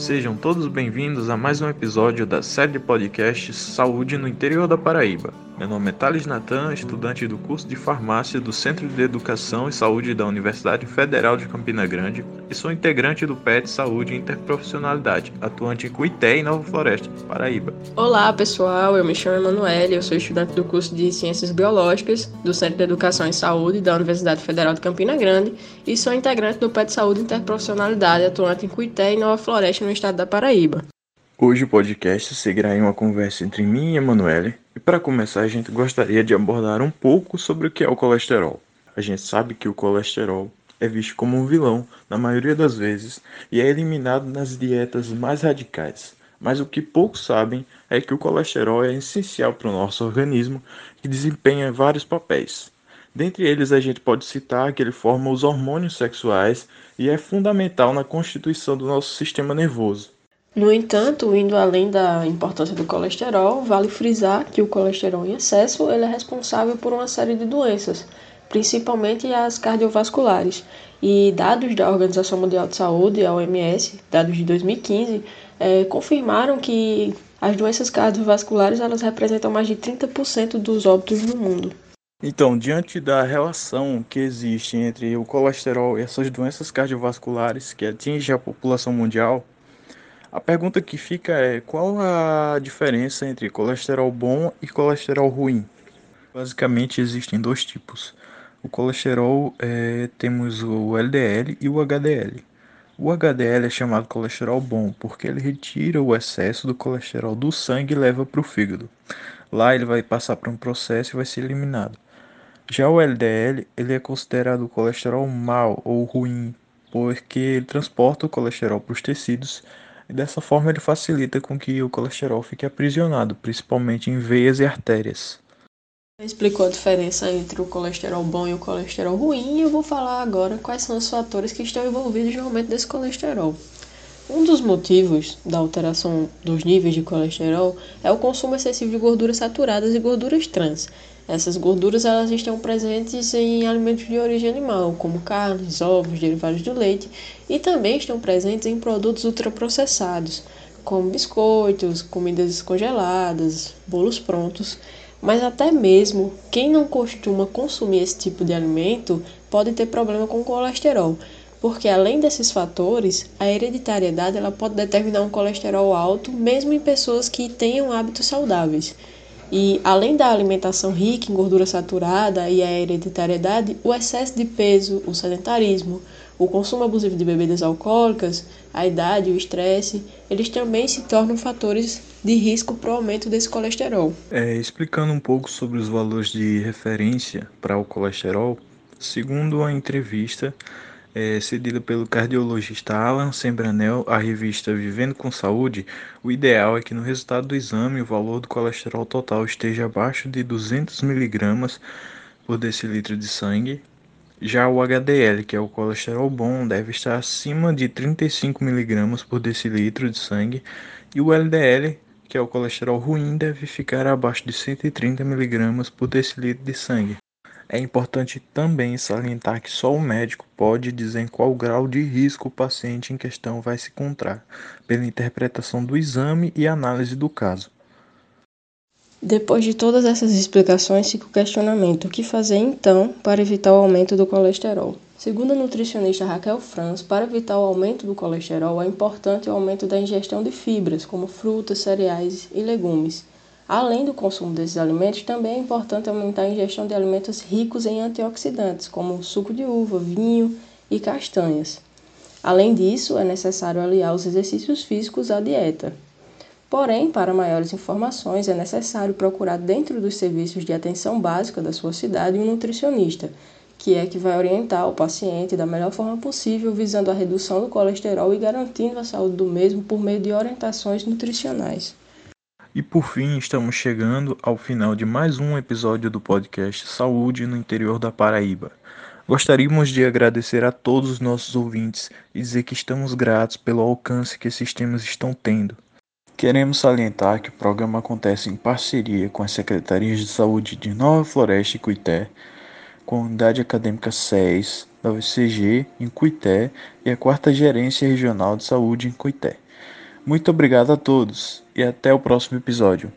Sejam todos bem-vindos a mais um episódio da série de podcasts Saúde no Interior da Paraíba. Meu nome é Thales Natan, estudante do curso de farmácia do Centro de Educação e Saúde da Universidade Federal de Campina Grande e sou integrante do PET Saúde e Interprofissionalidade, atuante em Cuité e Nova Floresta, Paraíba. Olá pessoal, eu me chamo Emanuele, eu sou estudante do curso de Ciências Biológicas do Centro de Educação e Saúde da Universidade Federal de Campina Grande e sou integrante do PET Saúde e Interprofissionalidade, atuante em Cuité e Nova Floresta, no estado da Paraíba. Hoje o podcast seguirá em uma conversa entre mim e Emanuele, e para começar a gente gostaria de abordar um pouco sobre o que é o colesterol. A gente sabe que o colesterol é visto como um vilão na maioria das vezes e é eliminado nas dietas mais radicais. Mas o que poucos sabem é que o colesterol é essencial para o nosso organismo e desempenha vários papéis. Dentre eles, a gente pode citar que ele forma os hormônios sexuais e é fundamental na constituição do nosso sistema nervoso. No entanto, indo além da importância do colesterol, vale frisar que o colesterol em excesso ele é responsável por uma série de doenças, principalmente as cardiovasculares. E dados da Organização Mundial de Saúde, a OMS, dados de 2015, é, confirmaram que as doenças cardiovasculares elas representam mais de 30% dos óbitos no mundo. Então, diante da relação que existe entre o colesterol e essas doenças cardiovasculares que atingem a população mundial, a pergunta que fica é: qual a diferença entre colesterol bom e colesterol ruim? Basicamente existem dois tipos. O colesterol é, temos o LDL e o HDL. O HDL é chamado colesterol bom porque ele retira o excesso do colesterol do sangue e leva para o fígado. Lá ele vai passar por um processo e vai ser eliminado. Já o LDL ele é considerado colesterol mau ou ruim porque ele transporta o colesterol para os tecidos e dessa forma ele facilita com que o colesterol fique aprisionado, principalmente em veias e artérias. Explicou a diferença entre o colesterol bom e o colesterol ruim e eu vou falar agora quais são os fatores que estão envolvidos no aumento desse colesterol. Um dos motivos da alteração dos níveis de colesterol é o consumo excessivo de gorduras saturadas e gorduras trans. Essas gorduras elas estão presentes em alimentos de origem animal, como carnes, ovos, derivados do leite, e também estão presentes em produtos ultraprocessados, como biscoitos, comidas congeladas, bolos prontos. Mas até mesmo quem não costuma consumir esse tipo de alimento pode ter problema com colesterol porque além desses fatores, a hereditariedade ela pode determinar um colesterol alto mesmo em pessoas que tenham hábitos saudáveis. E além da alimentação rica em gordura saturada e a hereditariedade, o excesso de peso, o sedentarismo, o consumo abusivo de bebidas alcoólicas, a idade o estresse, eles também se tornam fatores de risco para o aumento desse colesterol. É, explicando um pouco sobre os valores de referência para o colesterol, segundo a entrevista, é, cedida pelo cardiologista Alan Sembranel à revista Vivendo com Saúde, o ideal é que no resultado do exame o valor do colesterol total esteja abaixo de 200 mg por decilitro de sangue. Já o HDL, que é o colesterol bom, deve estar acima de 35 mg por decilitro de sangue, e o LDL, que é o colesterol ruim, deve ficar abaixo de 130 mg por decilitro de sangue. É importante também salientar que só o médico pode dizer em qual grau de risco o paciente em questão vai se encontrar, pela interpretação do exame e análise do caso. Depois de todas essas explicações, fica o questionamento: o que fazer então para evitar o aumento do colesterol? Segundo a nutricionista Raquel Franz, para evitar o aumento do colesterol é importante o aumento da ingestão de fibras, como frutas, cereais e legumes. Além do consumo desses alimentos, também é importante aumentar a ingestão de alimentos ricos em antioxidantes, como suco de uva, vinho e castanhas. Além disso, é necessário aliar os exercícios físicos à dieta. Porém, para maiores informações, é necessário procurar dentro dos serviços de atenção básica da sua cidade um nutricionista, que é que vai orientar o paciente da melhor forma possível, visando a redução do colesterol e garantindo a saúde do mesmo por meio de orientações nutricionais. E por fim, estamos chegando ao final de mais um episódio do podcast Saúde no interior da Paraíba. Gostaríamos de agradecer a todos os nossos ouvintes e dizer que estamos gratos pelo alcance que esses temas estão tendo. Queremos salientar que o programa acontece em parceria com as Secretarias de Saúde de Nova Floresta e Cuité, com a Unidade Acadêmica SES, da UCG em Cuité e a Quarta Gerência Regional de Saúde em Cuité. Muito obrigado a todos e até o próximo episódio.